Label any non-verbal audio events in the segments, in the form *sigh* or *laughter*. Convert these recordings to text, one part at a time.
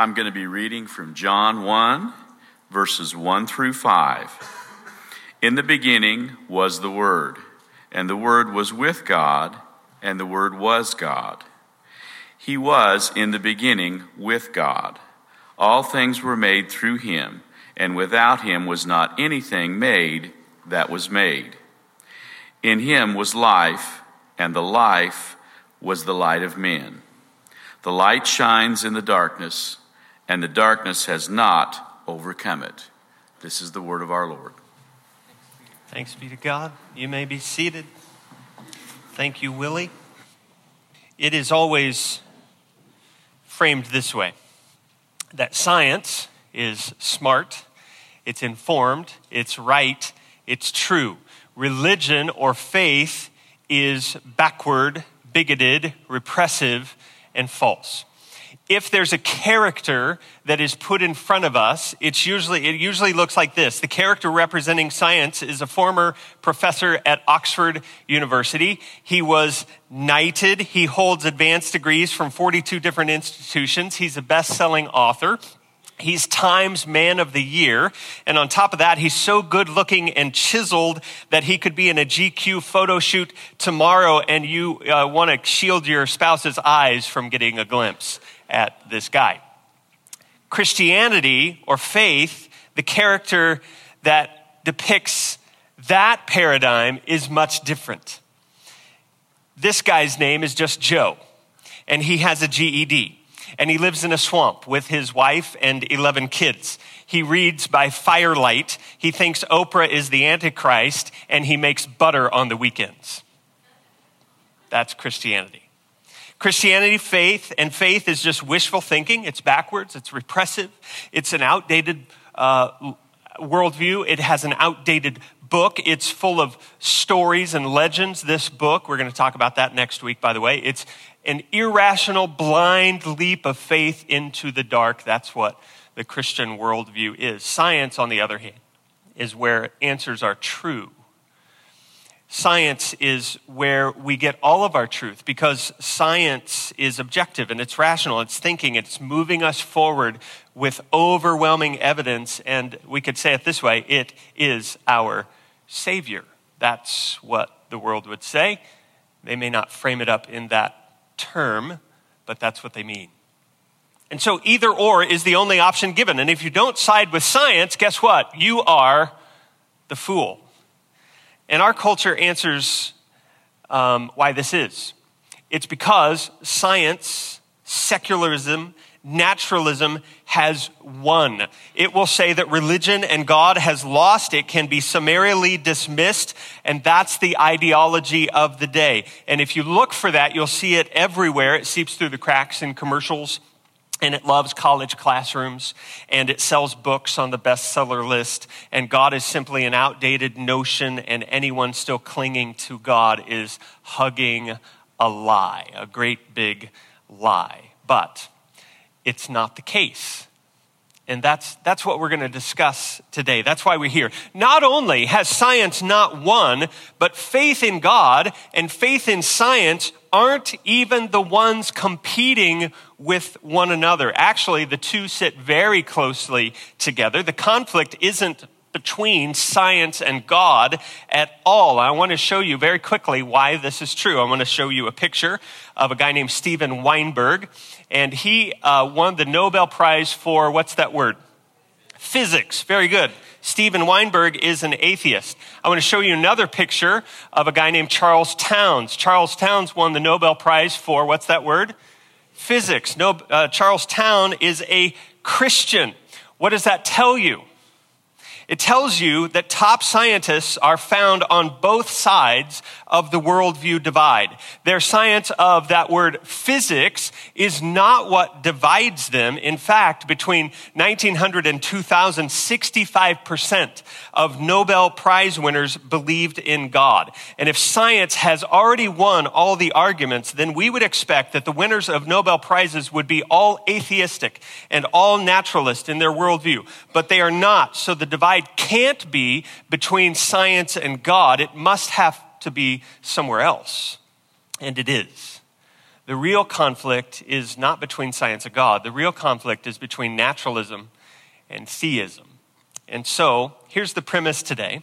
I'm going to be reading from John 1, verses 1 through 5. In the beginning was the Word, and the Word was with God, and the Word was God. He was in the beginning with God. All things were made through him, and without him was not anything made that was made. In him was life, and the life was the light of men. The light shines in the darkness, and the darkness has not overcome it. This is the word of our Lord. Thanks be to God. You may be seated. Thank you, Willie. It is always framed this way that science is smart, it's informed, it's right, it's true. Religion or faith is backward, bigoted, repressive, and false if there's a character that is put in front of us, it's usually, it usually looks like this. The character representing science is a former professor at Oxford University. He was knighted. He holds advanced degrees from 42 different institutions. He's a best-selling author. He's Times Man of the Year. And on top of that, he's so good looking and chiseled that he could be in a GQ photo shoot tomorrow and you uh, want to shield your spouse's eyes from getting a glimpse at this guy. Christianity or faith, the character that depicts that paradigm is much different. This guy's name is just Joe, and he has a GED, and he lives in a swamp with his wife and 11 kids. He reads by firelight. He thinks Oprah is the Antichrist, and he makes butter on the weekends. That's Christianity. Christianity, faith, and faith is just wishful thinking. It's backwards, it's repressive, it's an outdated uh, worldview, it has an outdated book. It's full of stories and legends. This book, we're going to talk about that next week, by the way. It's an irrational, blind leap of faith into the dark. That's what the Christian worldview is. Science, on the other hand, is where answers are true science is where we get all of our truth because science is objective and it's rational, it's thinking, it's moving us forward with overwhelming evidence. And we could say it this way it is our Savior. That's what the world would say. They may not frame it up in that term, but that's what they mean. And so either or is the only option given. And if you don't side with science, guess what? You are the fool. And our culture answers um, why this is. It's because science, secularism, naturalism has won. It will say that religion and God has lost. It can be summarily dismissed. And that's the ideology of the day. And if you look for that, you'll see it everywhere. It seeps through the cracks in commercials and it loves college classrooms and it sells books on the bestseller list and god is simply an outdated notion and anyone still clinging to god is hugging a lie a great big lie. But it's not the case and that's, that's what we're going to discuss today. That's why we're here. Not only has science not won, but faith in God and faith in science aren't even the ones competing with one another. Actually, the two sit very closely together. The conflict isn't between science and God at all. I want to show you very quickly why this is true. I want to show you a picture of a guy named Steven Weinberg, and he uh, won the Nobel Prize for what's that word? Physics. Very good. Steven Weinberg is an atheist. I want to show you another picture of a guy named Charles Townes. Charles Townes won the Nobel Prize for what's that word? Physics. No, uh, Charles Townes is a Christian. What does that tell you? It tells you that top scientists are found on both sides of the worldview divide. Their science of that word physics is not what divides them. In fact, between 1900 and 2000, 65% of Nobel Prize winners believed in God. And if science has already won all the arguments, then we would expect that the winners of Nobel Prizes would be all atheistic and all naturalist in their worldview. But they are not. So the divide divide can't be between science and God. It must have to be somewhere else. And it is. The real conflict is not between science and God. The real conflict is between naturalism and theism. And so, here's the premise today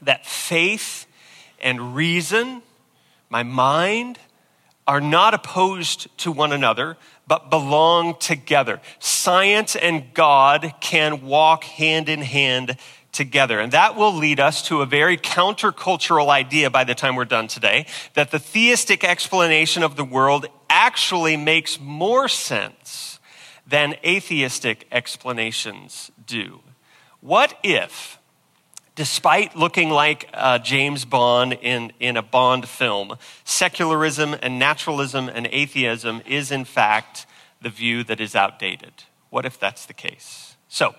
that faith and reason, my mind, are not opposed to one another, but belong together. Science and God can walk hand in hand together. And that will lead us to a very countercultural idea by the time we're done today that the theistic explanation of the world actually makes more sense than atheistic explanations do. What if, despite looking like uh, James Bond in, in a Bond film, secularism and naturalism and atheism is in fact the view that is outdated? What if that's the case? So,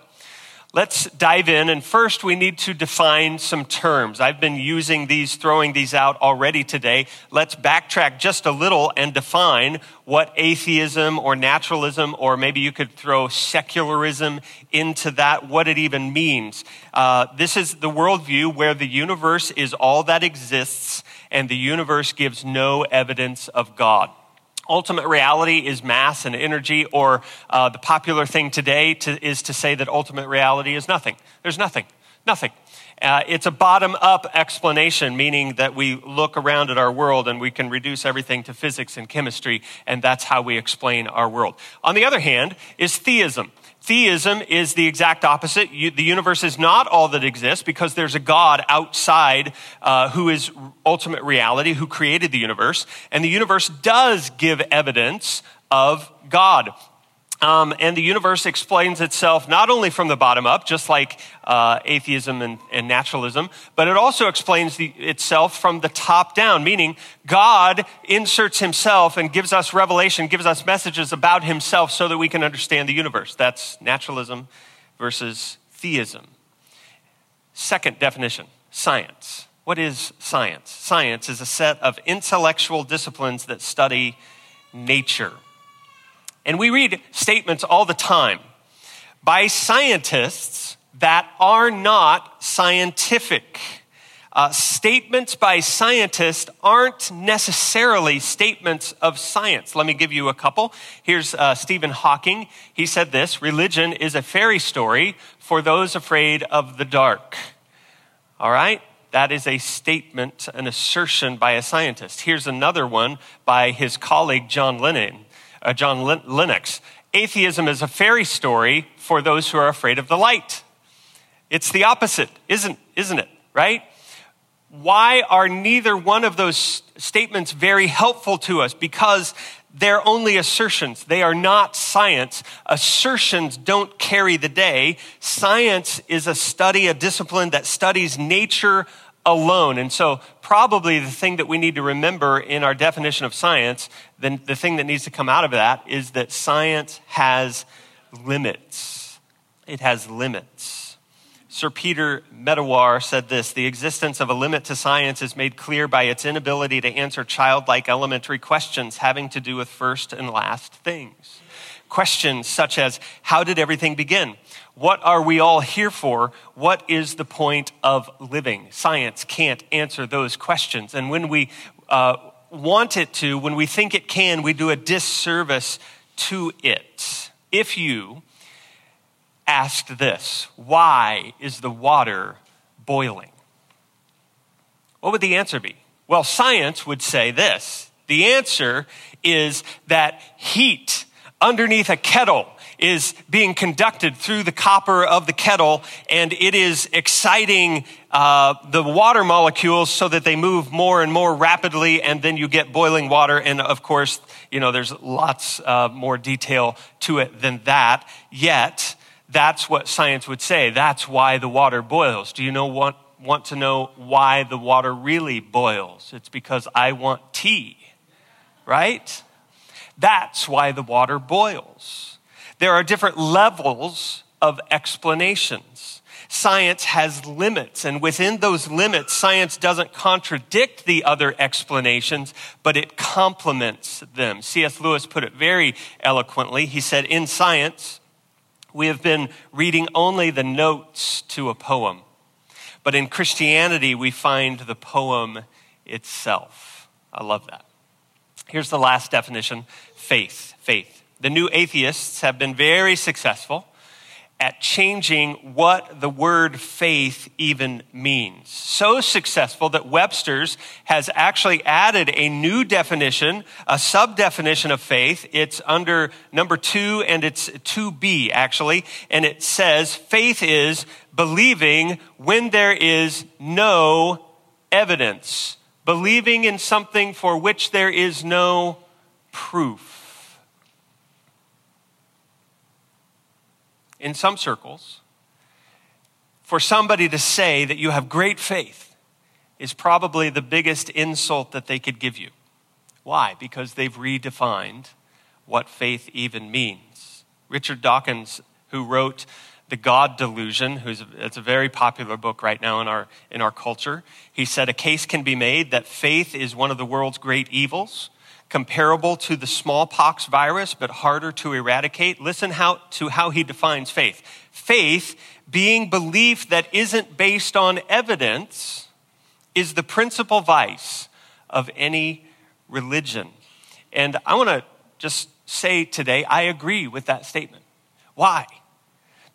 Let's dive in, and first we need to define some terms. I've been using these, throwing these out already today. Let's backtrack just a little and define what atheism or naturalism, or maybe you could throw secularism into that, what it even means. Uh, this is the worldview where the universe is all that exists, and the universe gives no evidence of God ultimate reality is mass and energy, or uh, the popular thing today to, is to say that ultimate reality is nothing. There's nothing, nothing. Uh, it's a bottom up explanation, meaning that we look around at our world and we can reduce everything to physics and chemistry, and that's how we explain our world. On the other hand, is theism. Theism is the exact opposite. You, the universe is not all that exists because there's a God outside uh, who is ultimate reality, who created the universe. And the universe does give evidence of God. Um, and the universe explains itself not only from the bottom up, just like uh, atheism and, and, naturalism, but it also explains the, itself from the top down, meaning God inserts himself and gives us revelation, gives us messages about himself so that we can understand the universe. That's naturalism versus theism. Second definition science. What is science? Science is a set of intellectual disciplines that study nature. And we read statements all the time by scientists that are not scientific. Uh, statements by scientists aren't necessarily statements of science. Let me give you a couple. Here's uh, Stephen Hawking. He said this Religion is a fairy story for those afraid of the dark. All right? That is a statement, an assertion by a scientist. Here's another one by his colleague John Lennon uh, John Lennox. Atheism is a fairy story for those who are afraid of the light. It's the opposite, isn't, isn't it? Right? Why are neither one of those statements very helpful to us? Because they're only assertions. They are not science. Assertions don't carry the day. Science is a study, a discipline that studies nature alone. And so, probably the thing that we need to remember in our definition of science, then the thing that needs to come out of that is that science has limits. It has limits. Sir Peter Medawar said this The existence of a limit to science is made clear by its inability to answer childlike elementary questions having to do with first and last things. Questions such as How did everything begin? What are we all here for? What is the point of living? Science can't answer those questions. And when we uh, want it to, when we think it can, we do a disservice to it. If you asked this, why is the water boiling? What would the answer be? Well, science would say this. The answer is that heat underneath a kettle is being conducted through the copper of the kettle, and it is exciting uh, the water molecules so that they move more and more rapidly, and then you get boiling water. And of course, you know, there's lots uh, more detail to it than that. Yet, that's what science would say. That's why the water boils. Do you know what? Want to know why the water really boils? It's because I want tea, right? That's why the water boils. There are different levels of explanations. Science has limits, and within those limits, science doesn't contradict the other explanations, but it complements them. C.S. Lewis put it very eloquently. He said, In science, we have been reading only the notes to a poem, but in Christianity, we find the poem itself. I love that. Here's the last definition faith. Faith. The new atheists have been very successful at changing what the word faith even means. So successful that Webster's has actually added a new definition, a sub definition of faith. It's under number two and it's 2b actually. And it says faith is believing when there is no evidence, believing in something for which there is no proof. In some circles, for somebody to say that you have great faith is probably the biggest insult that they could give you. Why? Because they've redefined what faith even means. Richard Dawkins, who wrote The God Delusion, who's a, it's a very popular book right now in our, in our culture, he said a case can be made that faith is one of the world's great evils comparable to the smallpox virus, but harder to eradicate. Listen how, to how he defines faith faith, being belief that isn't based on evidence, is the principal vice of any religion. And I want to just say today, I agree with that statement. Why?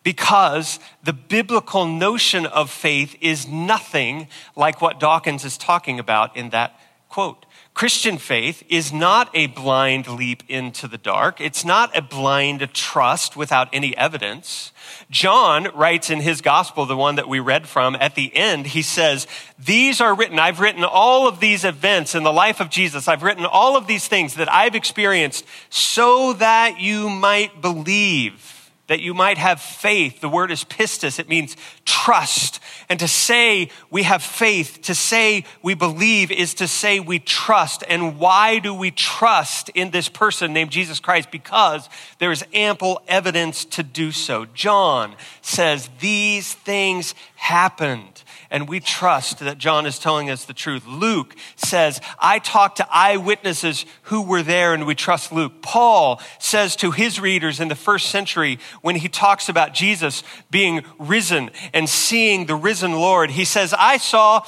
Because the biblical notion of faith is nothing like what Dawkins is talking about in that quote. Christian faith is not a blind leap into the dark. It's not a blind trust without any evidence. John writes in his gospel, the one that we read from at the end, he says, These are written. I've written all of these events in the life of Jesus. I've written all of these things that I've experienced so that you might believe that you might have faith. The word is pistis, it means trust. And to say we have faith, to say we believe, is to say we trust. And why do we trust in this person named Jesus Christ? Because there is ample evidence to do so. John says these things happened and we trust that John is telling us the truth. Luke says, I talked to eyewitnesses who were there, and we trust Luke. Paul says to his readers in the first century, when he talks about Jesus being risen and seeing the risen Lord, he says, I saw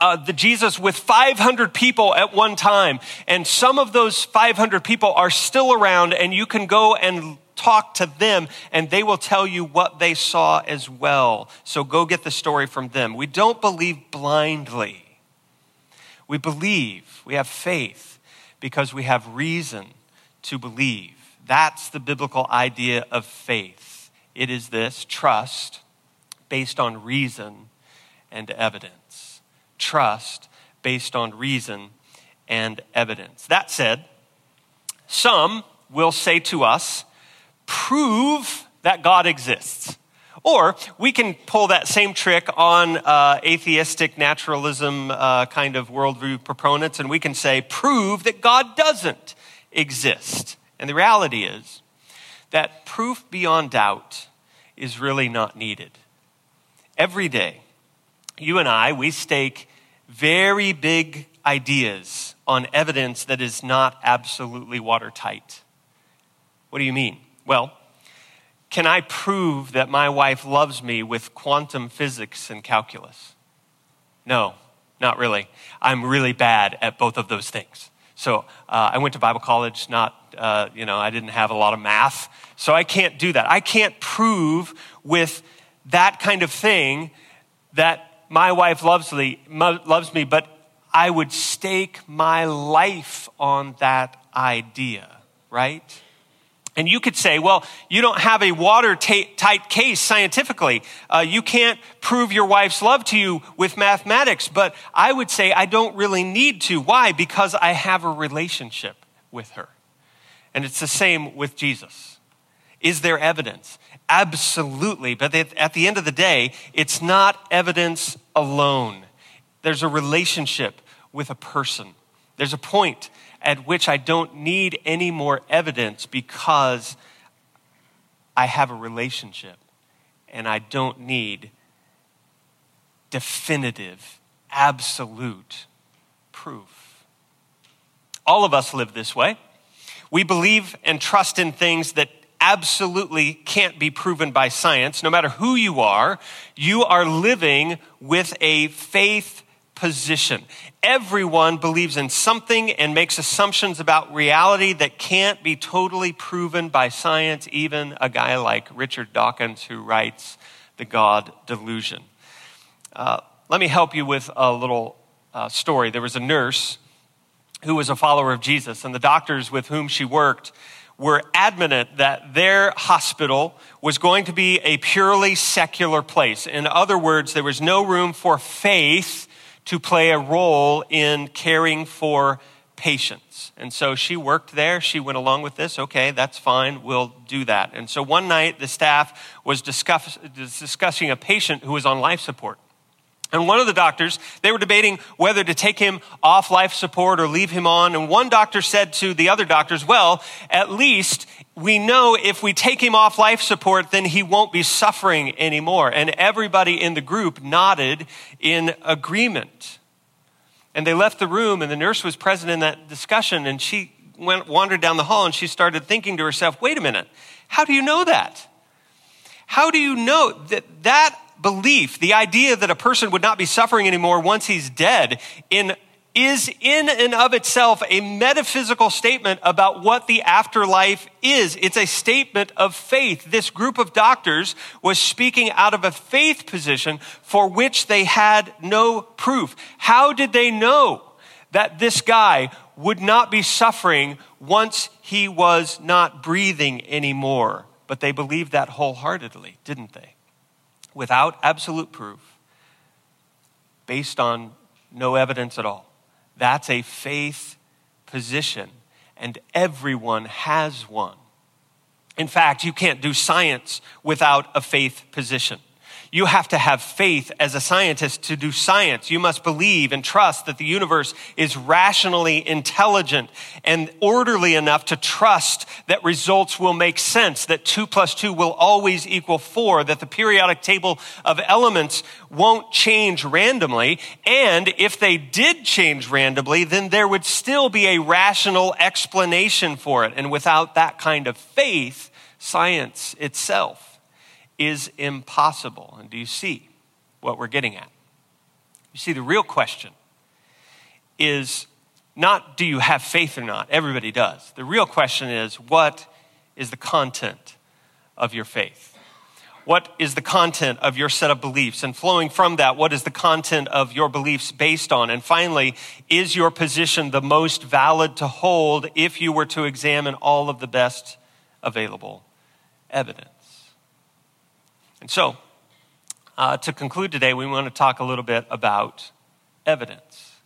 uh, the Jesus with 500 people at one time. And some of those 500 people are still around, and you can go and talk to them and they will tell you what they saw as well. So go get the story from them. We don't believe blindly. We believe, we have faith because we have reason to believe. That's the biblical idea of faith. It is this trust based on reason and evidence. Trust based on reason and evidence. That said, some will say to us, prove that God exists. Or we can pull that same trick on uh, atheistic naturalism uh, kind of worldview proponents, and we can say, prove that God doesn't exist. And the reality is that proof beyond doubt is really not needed. Every day, you and I, we stake very big ideas on evidence that is not absolutely watertight. What do you mean? Well, can I prove that my wife loves me with quantum physics and calculus? No, not really. I'm really bad at both of those things. So uh, I went to Bible college, not, uh, you know, I didn't have a lot of math. So I can't do that. I can't prove with that kind of thing that my wife loves me, loves me, but I would stake my life on that idea, right? And you could say, well, you don't have a watertight case scientifically. Uh, you can't prove your wife's love to you with mathematics. But I would say I don't really need to. Why? Because I have a relationship with her. And it's the same with Jesus. Is there evidence? Absolutely. But at the end of the day, it's not evidence alone. There's a relationship with a person. There's a point at which I don't need any more evidence because I have a relationship and I don't need definitive, absolute proof. All of us live this way. We believe and trust in things that absolutely can't be proven by science. No matter who you are, you are living with a faith position. Everyone believes in something and makes assumptions about reality that can't be totally proven by science, even a guy like Richard Dawkins, who writes The God Delusion. Uh, let me help you with a little uh, story. There was a nurse who was a follower of Jesus, and the doctors with whom she worked were adamant that their hospital was going to be a purely secular place. In other words, there was no room for faith to play a role in caring for patients. And so she worked there. She went along with this. Okay, that's fine. We'll do that. And so one night, the staff was discuss- discussing a patient who was on life support. And one of the doctors, they were debating whether to take him off life support or leave him on. And one doctor said to the other doctors, well, at least we know if we take him off life support, then he won't be suffering anymore. And everybody in the group nodded in agreement. And they left the room, and the nurse was present in that discussion. And she went, wandered down the hall and she started thinking to herself, wait a minute, how do you know that? How do you know that that belief, the idea that a person would not be suffering anymore once he's dead, in, is in and of itself a metaphysical statement about what the afterlife is. It's a statement of faith. This group of doctors was speaking out of a faith position for which they had no proof. How did they know that this guy would not be suffering once he was not breathing anymore? But they believed that wholeheartedly, didn't they? without absolute proof, based on no evidence at all. That's a faith position, and everyone has one. In fact, you can't do science without a faith position. You have to have faith as a scientist to do science. You must believe and trust that the universe is rationally intelligent and orderly enough to trust that results will make sense, that two plus two will always equal four, that the periodic table of elements won't change randomly. And if they did change randomly, then there would still be a rational explanation for it. And without that kind of faith, science itself is impossible. And do you see what we're getting at? You see, the real question is not do you have faith or not? Everybody does. The real question is what is the content of your faith? What is the content of your set of beliefs? And flowing from that, what is the content of your beliefs based on? And finally, is your position the most valid to hold if you were to examine all of the best available evidence? And so, uh, to conclude today, we want to talk a little bit about evidence.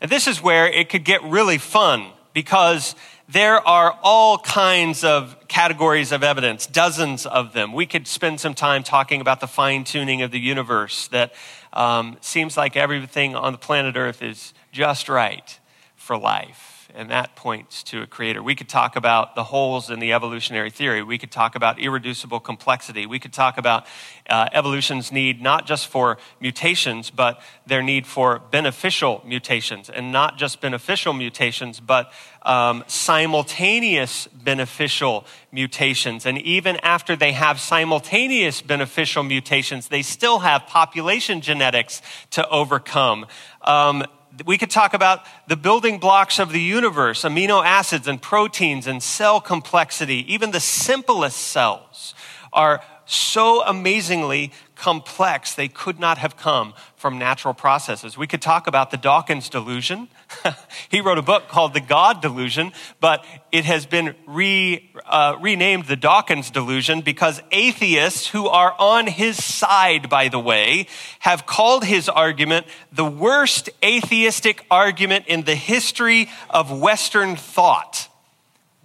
And this is where it could get really fun because there are all kinds of categories of evidence, dozens of them. We could spend some time talking about the fine tuning of the universe that um, seems like everything on the planet Earth is just right for life and that points to a creator. We could talk about the holes in the evolutionary theory. We could talk about irreducible complexity. We could talk about uh, evolution's need not just for mutations, but their need for beneficial mutations, and not just beneficial mutations, but um, simultaneous beneficial mutations. And even after they have simultaneous beneficial mutations, they still have population genetics to overcome. Um, we could talk about the building blocks of the universe, amino acids and proteins and cell complexity. Even the simplest cells are so amazingly complex, they could not have come from natural processes. We could talk about the Dawkins delusion. *laughs* he wrote a book called The God Delusion, but it has been re, uh, renamed the Dawkins delusion because atheists who are on his side, by the way, have called his argument the worst atheistic argument in the history of Western thought.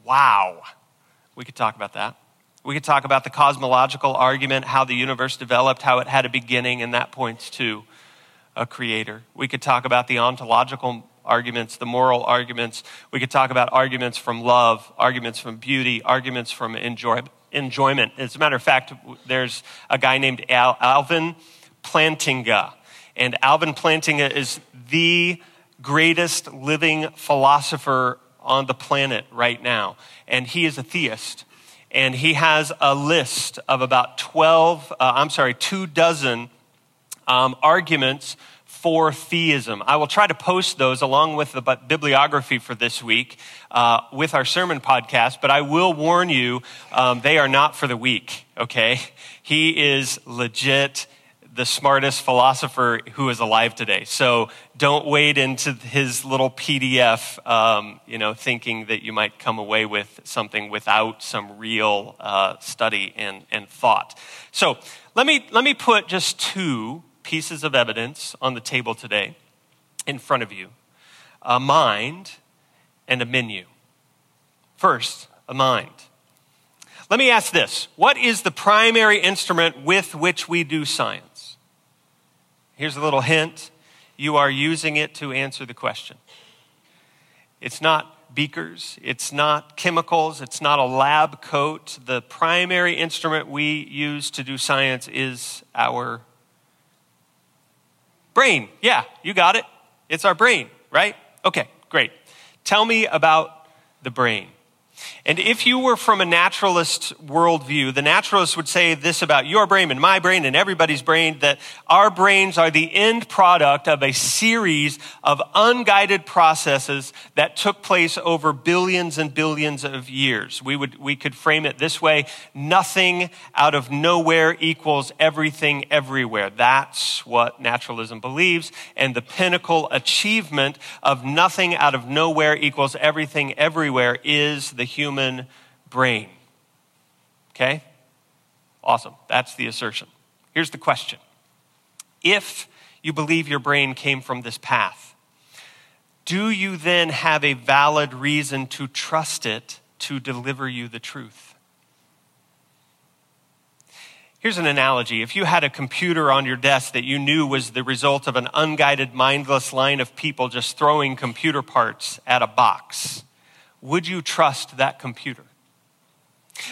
Wow. We could talk about that. We could talk about the cosmological argument, how the universe developed, how it had a beginning, and that points to a creator. We could talk about the ontological arguments, the moral arguments. We could talk about arguments from love, arguments from beauty, arguments from enjoy, enjoyment. As a matter of fact, there's a guy named Al, Alvin Plantinga. And Alvin Plantinga is the greatest living philosopher on the planet right now. And he is a theist and he has a list of about 12, uh, I'm sorry, two dozen um, arguments for theism. I will try to post those along with the bibliography for this week uh, with our sermon podcast, but I will warn you, um, they are not for the weak, okay? He is legit the smartest philosopher who is alive today. So don't wade into his little PDF, um, you know, thinking that you might come away with something without some real uh, study and, and thought. So let me, let me put just two pieces of evidence on the table today in front of you a mind and a menu. First, a mind. Let me ask this What is the primary instrument with which we do science? Here's a little hint you are using it to answer the question. It's not beakers, it's not chemicals, it's not a lab coat. The primary instrument we use to do science is our brain. Yeah, you got it. It's our brain, right? Okay, great. Tell me about the brain. And if you were from a naturalist worldview, the naturalist would say this about your brain and my brain and everybody's brain that our brains are the end product of a series of unguided processes that took place over billions and billions of years. We, would, we could frame it this way nothing out of nowhere equals everything everywhere. That's what naturalism believes. And the pinnacle achievement of nothing out of nowhere equals everything everywhere is the human human brain. Okay? Awesome. That's the assertion. Here's the question If you believe your brain came from this path, do you then have a valid reason to trust it to deliver you the truth? Here's an analogy. If you had a computer on your desk that you knew was the result of an unguided, mindless line of people just throwing computer parts at a box, would you trust that computer?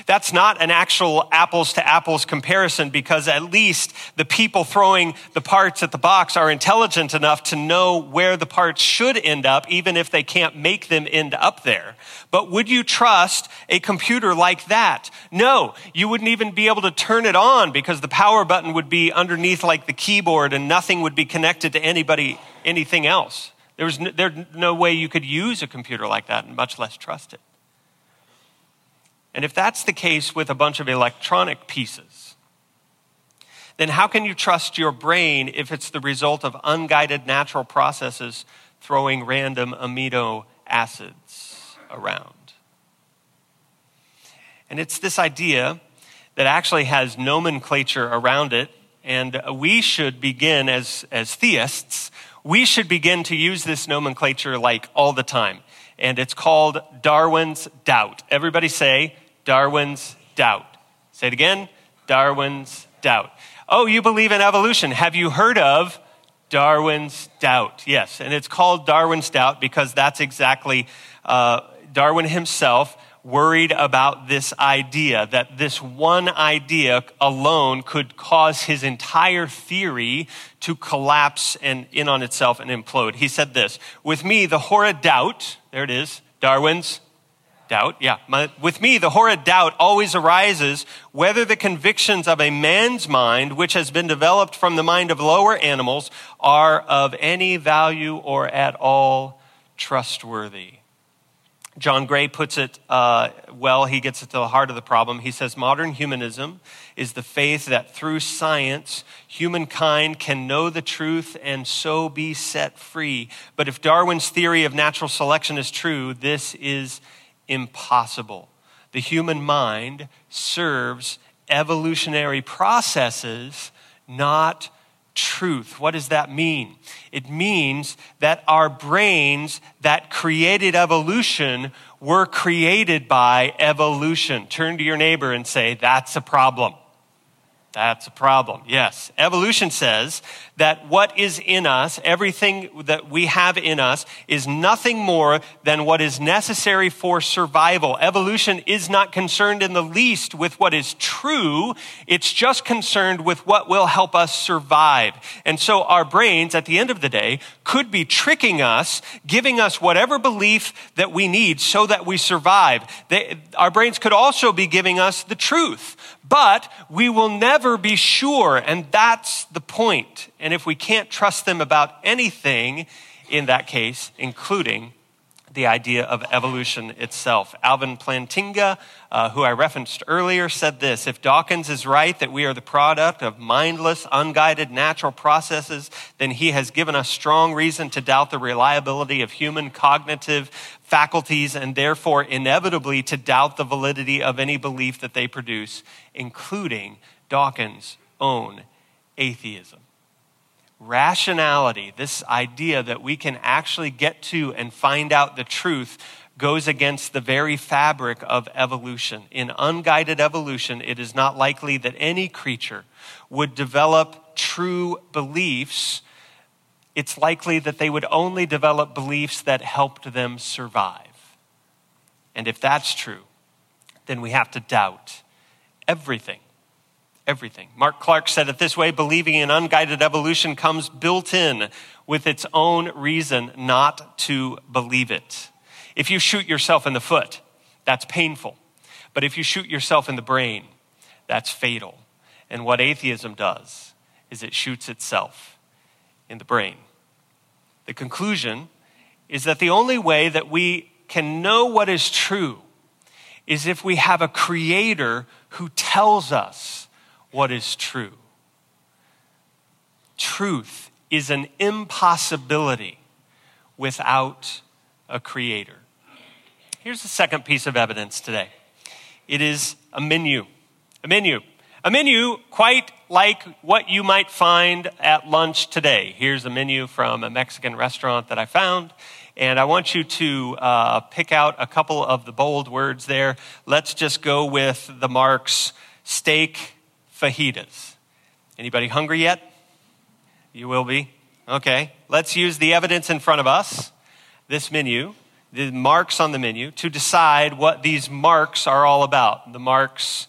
That's not an actual apples to apples comparison because at least the people throwing the parts at the box are intelligent enough to know where the parts should end up, even if they can't make them end up there. But would you trust a computer like that? No, you wouldn't even be able to turn it on because the power button would be underneath like the keyboard and nothing would be connected to anybody, anything else. There was no, there, no way you could use a computer like that and much less trust it. And if that's the case with a bunch of electronic pieces, then how can you trust your brain if it's the result of unguided natural processes throwing random amino acids around? And it's this idea that actually has nomenclature around it, and we should begin as, as theists we should begin to use this nomenclature like all the time. And it's called Darwin's doubt. Everybody say Darwin's doubt. Say it again Darwin's doubt. Oh, you believe in evolution. Have you heard of Darwin's doubt? Yes, and it's called Darwin's doubt because that's exactly uh, Darwin himself worried about this idea that this one idea alone could cause his entire theory to collapse and in on itself and implode. He said this With me, the horrid doubt, there it is, Darwin's doubt, yeah. My, with me, the horrid doubt always arises whether the convictions of a man's mind, which has been developed from the mind of lower animals, are of any value or at all trustworthy. John Gray puts it uh, well. He gets to the heart of the problem. He says modern humanism is the faith that through science, humankind can know the truth and so be set free. But if Darwin's theory of natural selection is true, this is impossible. The human mind serves evolutionary processes, not truth. What does that mean? It means that our brains that created evolution were created by evolution. Turn to your neighbor and say, That's a problem. That's a problem. Yes. Evolution says that what is in us, everything that we have in us, is nothing more than what is necessary for survival. Evolution is not concerned in the least with what is true. It's just concerned with what will help us survive. And so our brains, at the end of the day, could be tricking us, giving us whatever belief that we need so that we survive. They, our brains could also be giving us the truth. But we will never never be sure. And that's the point. And if we can't trust them about anything, in that case, including the idea of evolution itself. Alvin Plantinga, uh, who I referenced earlier, said this If Dawkins is right that we are the product of mindless, unguided natural processes, then he has given us strong reason to doubt the reliability of human cognitive faculties and therefore inevitably to doubt the validity of any belief that they produce, including Dawkins' own atheism rationality, this idea that we can actually get to and find out the truth, goes against the very fabric of evolution. In unguided evolution, it is not likely that any creature would develop true beliefs. It's likely that they would only develop beliefs that helped them survive. And if that's true, then we have to doubt everything everything. Mark Clark said it this way believing in unguided evolution comes built in with its own reason not to believe it. If you shoot yourself in the foot, that's painful. But if you shoot yourself in the brain, that's fatal. And what atheism does is it shoots itself in the brain. The conclusion is that the only way that we can know what is true is if we have a creator who tells us what is true. Truth is an impossibility without a creator. Here's the second piece of evidence today it is a menu. A menu. A menu quite like what you might find at lunch today. Here's a menu from a Mexican restaurant that I found. And I want you to uh, pick out a couple of the bold words there. Let's just go with the marks steak, fajitas. Anybody hungry yet? You will be? Okay. Let's use the evidence in front of us, this menu, the marks on the menu, to decide what these marks are all about. The marks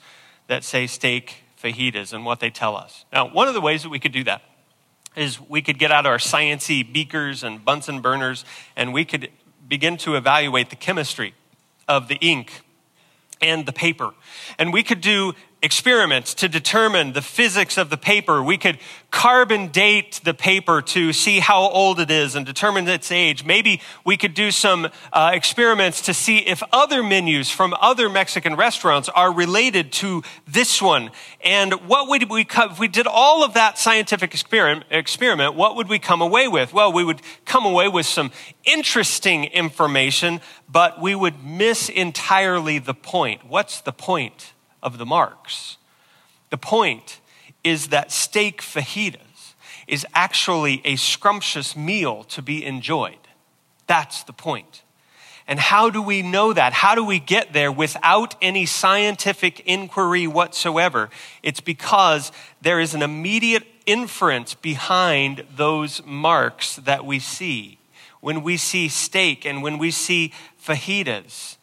that say steak fajitas and what they tell us. Now, one of the ways that we could do that is we could get out our sciency beakers and Bunsen burners and we could begin to evaluate the chemistry of the ink and the paper. And we could do experiments to determine the physics of the paper. We could carbon date the paper to see how old it is and determine its age. Maybe we could do some uh, experiments to see if other menus from other Mexican restaurants are related to this one. And what would we, if we did all of that scientific experiment, experiment, what would we come away with? Well, we would come away with some interesting information, but we would miss entirely the point. What's the point? Of the marks. The point is that steak fajitas is actually a scrumptious meal to be enjoyed. That's the point. And how do we know that? How do we get there without any scientific inquiry whatsoever? It's because there is an immediate inference behind those marks that we see. When we see steak and when we see fajitas,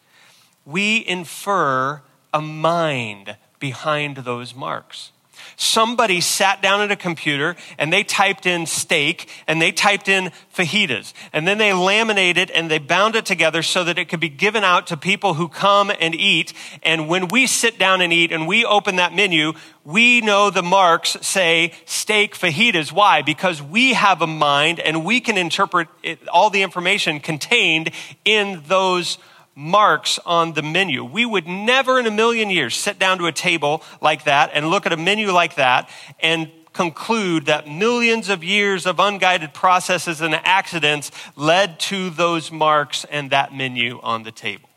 we infer a mind behind those marks. Somebody sat down at a computer and they typed in steak and they typed in fajitas. And then they laminated and they bound it together so that it could be given out to people who come and eat. And when we sit down and eat and we open that menu, we know the marks say steak fajitas. Why? Because we have a mind and we can interpret it, all the information contained in those marks on the menu. We would never in a million years sit down to a table like that and look at a menu like that and conclude that millions of years of unguided processes and accidents led to those marks and that menu on the table.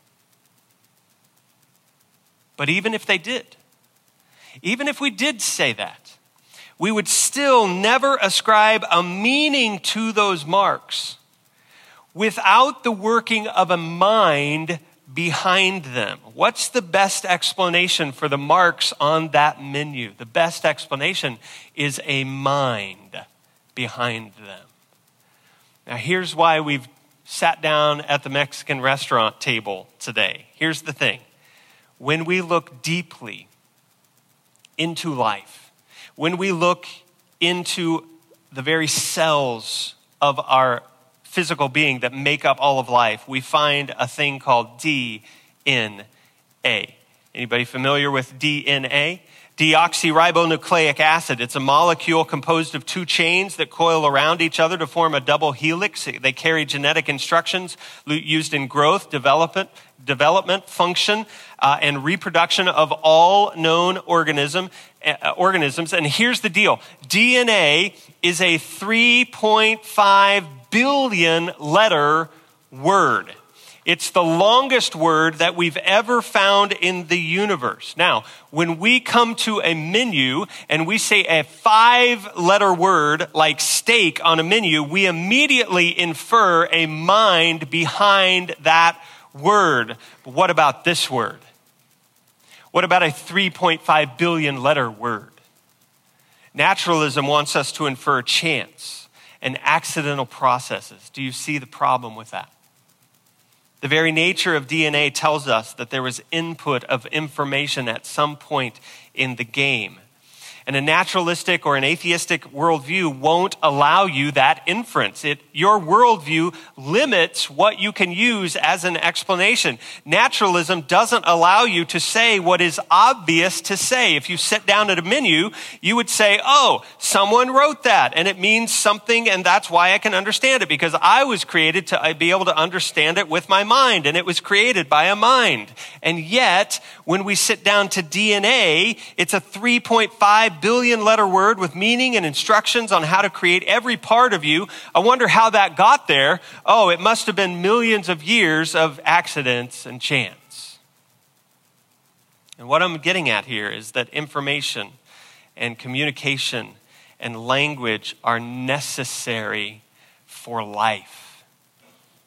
But even if they did, even if we did say that, we would still never ascribe a meaning to those marks without the working of a mind behind them. What's the best explanation for the marks on that menu? The best explanation is a mind behind them. Now, here's why we've sat down at the Mexican restaurant table today. Here's the thing when we look deeply into life, when we look into the very cells of our physical being that make up all of life, we find a thing called DNA. Anybody familiar with DNA? Deoxyribonucleic acid. It's a molecule composed of two chains that coil around each other to form a double helix. They carry genetic instructions used in growth, development, development function, uh, and reproduction of all known organism, Uh, organisms. And here's the deal DNA is a 3.5 billion letter word. It's the longest word that we've ever found in the universe. Now, when we come to a menu and we say a five letter word like steak on a menu, we immediately infer a mind behind that word. But what about this word? What about a 3.5 billion letter word? Naturalism wants us to infer chance and accidental processes. Do you see the problem with that? The very nature of DNA tells us that there was input of information at some point in the game. And a naturalistic or an atheistic worldview won't allow you that inference. It, your worldview limits what you can use as an explanation. Naturalism doesn't allow you to say what is obvious to say. If you sit down at a menu, you would say, Oh, someone wrote that and it means something and that's why I can understand it because I was created to uh, be able to understand it with my mind and it was created by a mind. And yet, when we sit down to DNA, it's a 3.5 billion letter word with meaning and instructions on how to create every part of you. I wonder how that got there. Oh, it must have been millions of years of accidents and chance. And what I'm getting at here is that information and communication and language are necessary for life.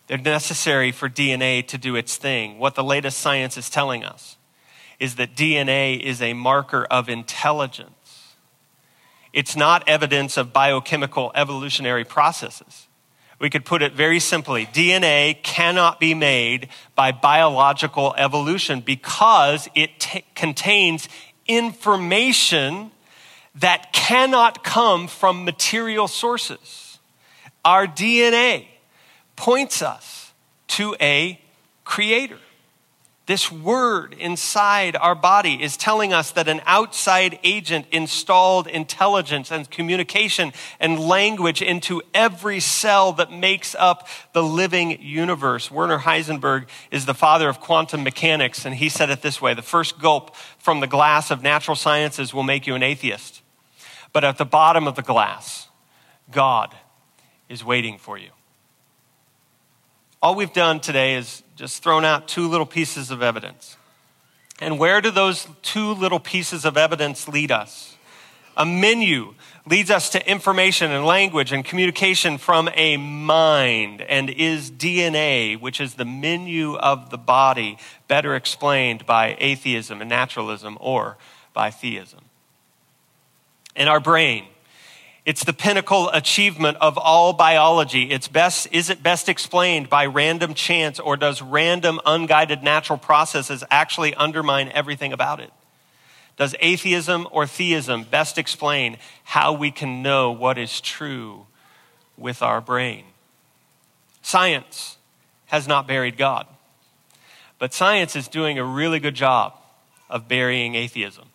They're necessary for DNA to do its thing, what the latest science is telling us is that DNA is a marker of intelligence. It's not evidence of biochemical evolutionary processes. We could put it very simply DNA cannot be made by biological evolution because it t- contains information that cannot come from material sources. Our DNA points us to a creator. This word inside our body is telling us that an outside agent installed intelligence and communication and language into every cell that makes up the living universe. Werner Heisenberg is the father of quantum mechanics, and he said it this way the first gulp from the glass of natural sciences will make you an atheist. But at the bottom of the glass, God is waiting for you. All we've done today is just thrown out two little pieces of evidence. And where do those two little pieces of evidence lead us? A menu leads us to information and language and communication from a mind. And is DNA, which is the menu of the body, better explained by atheism and naturalism or by theism? In our brain, it's the pinnacle achievement of all biology. It's best, is it best explained by random chance or does random unguided natural processes actually undermine everything about it? Does atheism or theism best explain how we can know what is true with our brain? Science has not buried God, but science is doing a really good job of burying atheism.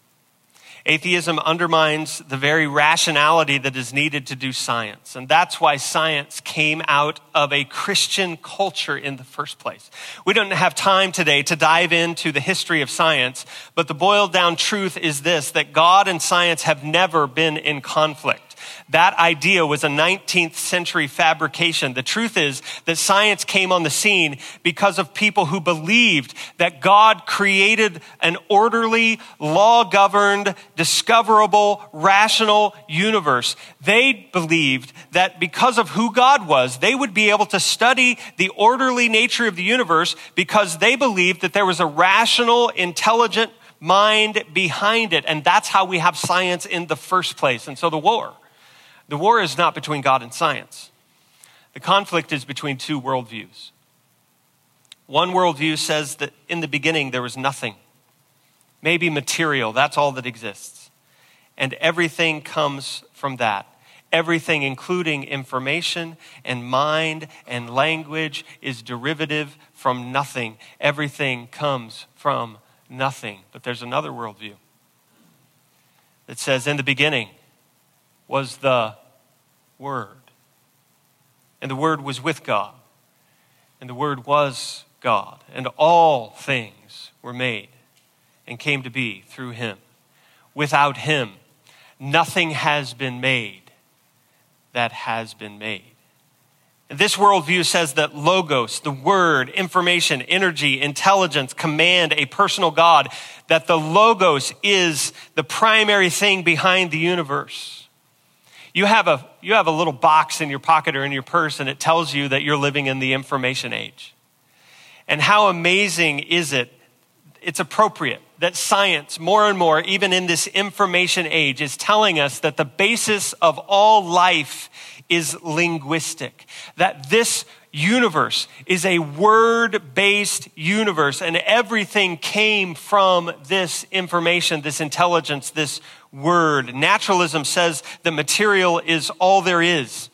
Atheism undermines the very rationality that is needed to do science. And that's why science came out of a Christian culture in the first place. We don't have time today to dive into the history of science, but the boiled down truth is this that God and science have never been in conflict. That idea was a 19th century fabrication. The truth is that science came on the scene because of people who believed that God created an orderly, law governed, discoverable, rational universe. They believed that because of who God was, they would be able to study the orderly nature of the universe because they believed that there was a rational, intelligent mind behind it. And that's how we have science in the first place. And so the war the war is not between God and science. The conflict is between two worldviews. One worldview says that in the beginning there was nothing, maybe material, that's all that exists. And everything comes from that. Everything, including information and mind and language, is derivative from nothing. Everything comes from nothing. But there's another worldview that says, In the beginning was the Word. And the Word was with God. And the Word was God. And all things were made and came to be through Him. Without Him, nothing has been made that has been made. This worldview says that logos, the word, information, energy, intelligence, command a personal God, that the logos is the primary thing behind the universe. You have a, you have a little box in your pocket or in your purse, and it tells you that you're living in the information age. And how amazing is it? It's appropriate that science, more and more, even in this information age, is telling us that the basis of all life is linguistic, that this universe is a word based universe, and everything came from this information, this intelligence, this word. Naturalism says that material is all there is.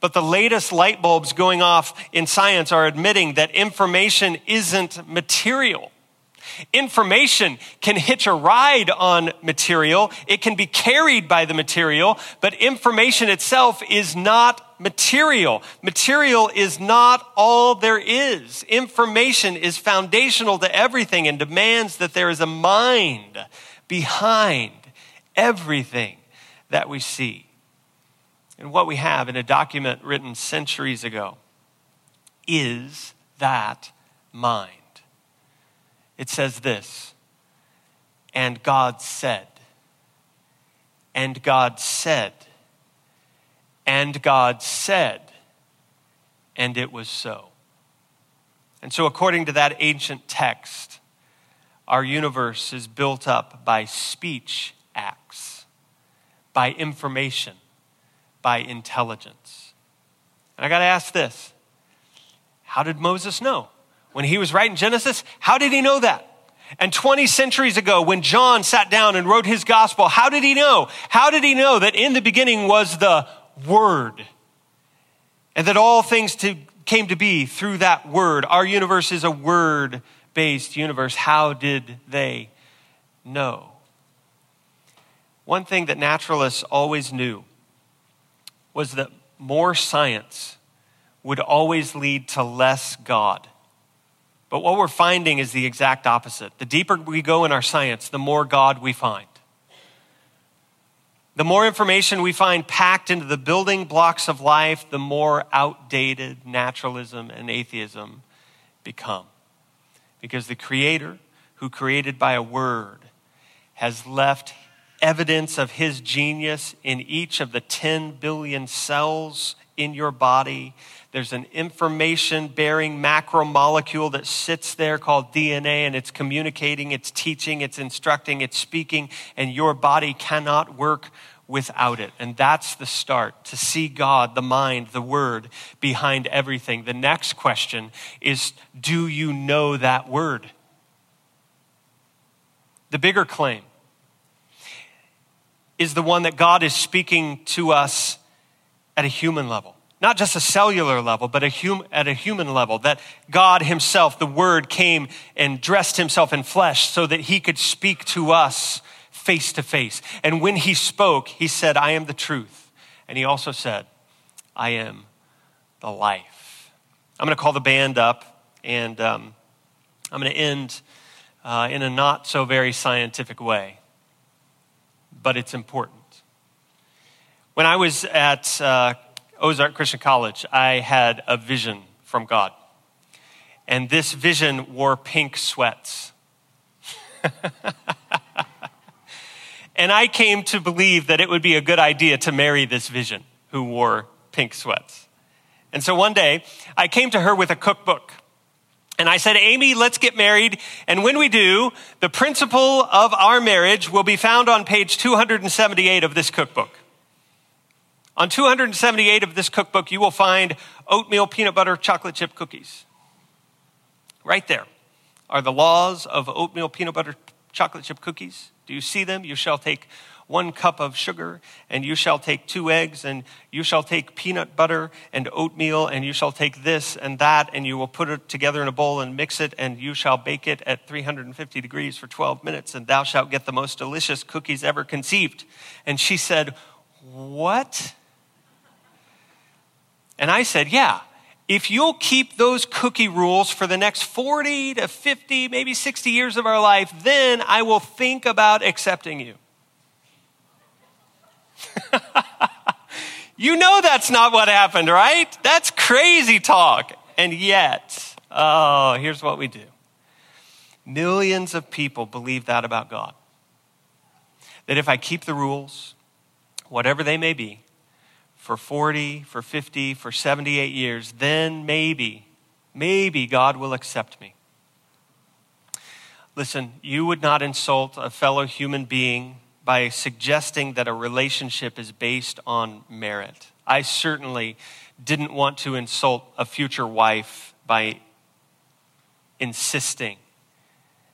But the latest light bulbs going off in science are admitting that information isn't material. Information can hitch a ride on material. It can be carried by the material, but information itself is not material. Material is not all there is. Information is foundational to everything and demands that there is a mind behind everything that we see. And what we have in a document written centuries ago is that mind it says this And God said, and God said, and God said, and it was so. And so, according to that ancient text, our universe is built up by speech acts, by information, by intelligence. And I got to ask this how did Moses know? when he was writing Genesis, how did he know that? And 20 centuries ago, when John sat down and wrote his gospel, how did he know? How did he know that in the beginning was the Word? And that all things to, came to be through that Word. Our universe is a Word based universe. How did they know? One thing that naturalists always knew was that more science would always lead to less God. But what we're finding is the exact opposite. The deeper we go in our science, the more God we find. The more information we find packed into the building blocks of life, the more outdated naturalism and atheism become. Because the Creator, who created by a word, has left evidence of his genius in each of the 10 billion cells in your body there's an information bearing macromolecule that sits there called DNA, and it's communicating, it's teaching, it's instructing, it's speaking, and your body cannot work without it. And that's the start to see God, the mind, the word behind everything. The next question is do you know that word? The bigger claim is the one that God is speaking to us at a human level not just a cellular level, but a hum, at a human level, that God Himself, the Word, came and dressed Himself in flesh so that He could speak to us face to face. And when He spoke, He said, I am the truth. And He also said, I am the life. I'm going to call the band up, and um, I'm going to end uh, in a not so very scientific way, but it's important. When I was at uh, Ozark Christian College, I had a vision from God. And this vision wore pink sweats. *laughs* and I came to believe that it would be a good idea to marry this vision who wore pink sweats. And so one day, I came to her with a cookbook. And I said, Amy, let's get married. And when we do, the principle of our marriage will be found on page 278 of this cookbook. On 278 of this cookbook, you will find oatmeal peanut butter chocolate chip cookies. Right there are the laws of oatmeal peanut butter chocolate chip cookies. Do you see them? You shall take one cup of sugar, and you shall take two eggs, and you shall take peanut butter and oatmeal, and you shall take this and that, and you will put it together in a bowl and mix it, and you shall bake it at 350 degrees for 12 minutes, and thou shalt get the most delicious cookies ever conceived. And she said, What? And I said, Yeah if you'll keep those cookie rules for the next 40 to 50, maybe 60 years of our life, then I will think about accepting you. *laughs* you know that's not what happened, right? That's crazy talk. And yet, oh, here's what we do millions of people believe that about God. That if I keep the rules, whatever they may be, for 40, for 50, for 78 years, then maybe, maybe God will accept me. Listen, you would not insult a fellow human being by suggesting that a relationship is based on merit. I certainly didn't want to insult a future wife by insisting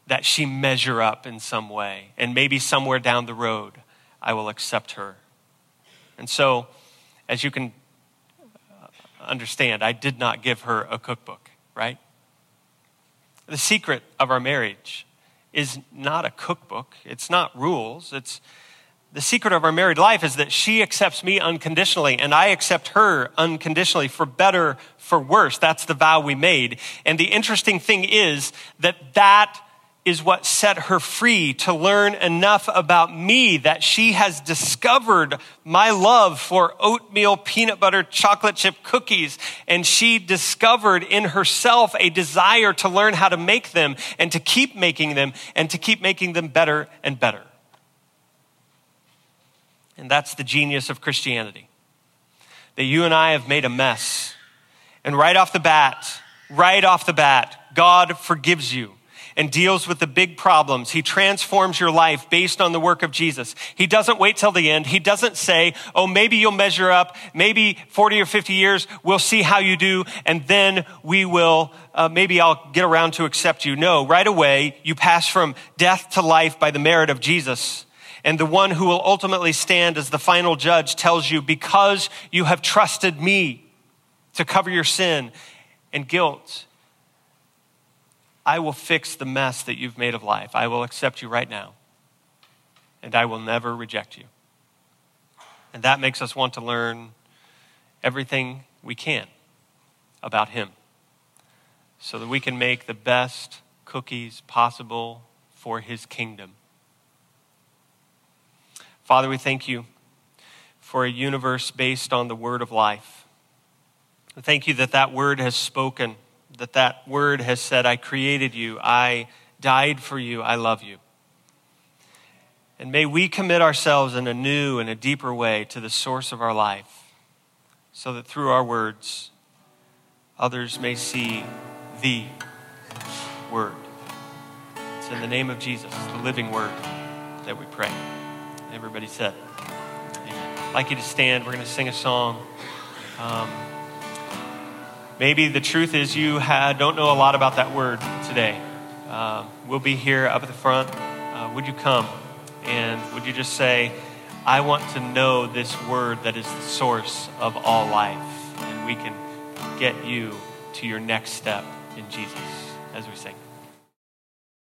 that she measure up in some way, and maybe somewhere down the road I will accept her. And so, as you can understand, I did not give her a cookbook, right? The secret of our marriage is not a cookbook, it's not rules. It's the secret of our married life is that she accepts me unconditionally and I accept her unconditionally for better, for worse. That's the vow we made. And the interesting thing is that that is what set her free to learn enough about me that she has discovered my love for oatmeal peanut butter chocolate chip cookies. And she discovered in herself a desire to learn how to make them and to keep making them and to keep making them better and better. And that's the genius of Christianity. That you and I have made a mess. And right off the bat, right off the bat, God forgives you and deals with the big problems. He transforms your life based on the work of Jesus. He doesn't wait till the end. He doesn't say, oh, maybe you'll measure up. Maybe 40 or 50 years, we'll see how you do, and then we will, uh, maybe I'll get around to accept you. No, right away, you pass from death to life by the merit of Jesus. And the one who will ultimately stand as the final judge tells you, because you have trusted me to cover your sin and guilt I will fix the mess that you've made of life. I will accept you right now. And I will never reject you. And that makes us want to learn everything we can about Him so that we can make the best cookies possible for His kingdom. Father, we thank you for a universe based on the word of life. We thank you that that word has spoken that that word has said, I created you, I died for you, I love you. And may we commit ourselves in a new and a deeper way to the source of our life so that through our words, others may see the Word. It's in the name of Jesus, the living Word, that we pray. Everybody said. I'd like you to stand. We're going to sing a song. Um, Maybe the truth is you don't know a lot about that word today. Uh, we'll be here up at the front. Uh, would you come? And would you just say, I want to know this word that is the source of all life, and we can get you to your next step in Jesus as we sing.